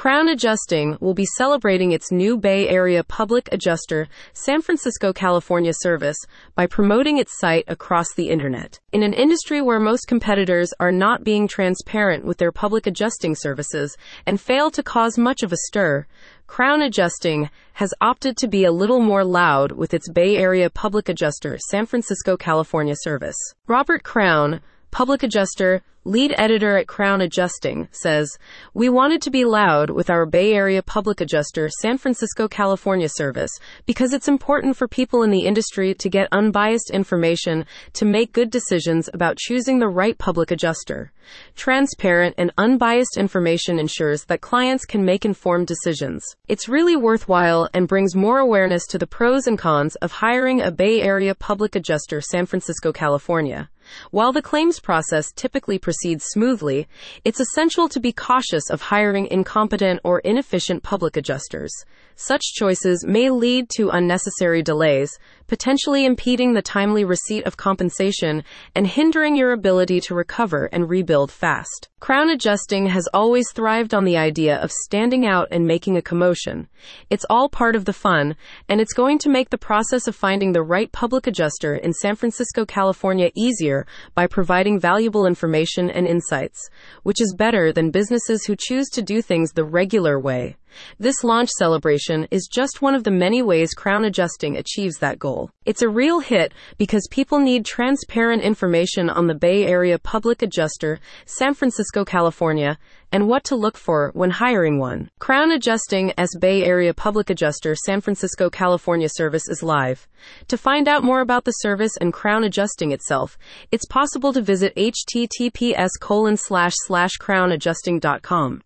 Crown Adjusting will be celebrating its new Bay Area Public Adjuster San Francisco, California service by promoting its site across the internet. In an industry where most competitors are not being transparent with their public adjusting services and fail to cause much of a stir, Crown Adjusting has opted to be a little more loud with its Bay Area Public Adjuster San Francisco, California service. Robert Crown, public adjuster, lead editor at Crown Adjusting, says, We wanted to be loud with our Bay Area public adjuster San Francisco, California service because it's important for people in the industry to get unbiased information to make good decisions about choosing the right public adjuster. Transparent and unbiased information ensures that clients can make informed decisions. It's really worthwhile and brings more awareness to the pros and cons of hiring a Bay Area public adjuster San Francisco, California. While the claims process typically proceeds smoothly, it's essential to be cautious of hiring incompetent or inefficient public adjusters. Such choices may lead to unnecessary delays, potentially impeding the timely receipt of compensation and hindering your ability to recover and rebuild fast. Crown Adjusting has always thrived on the idea of standing out and making a commotion. It's all part of the fun, and it's going to make the process of finding the right public adjuster in San Francisco, California easier by providing valuable information and insights, which is better than businesses who choose to do things the regular way. This launch celebration is just one of the many ways Crown Adjusting achieves that goal. It's a real hit because people need transparent information on the Bay Area Public Adjuster, San Francisco, California, and what to look for when hiring one. Crown Adjusting as Bay Area Public Adjuster, San Francisco, California service is live. To find out more about the service and Crown Adjusting itself, it's possible to visit https colon slash slash crownadjusting.com.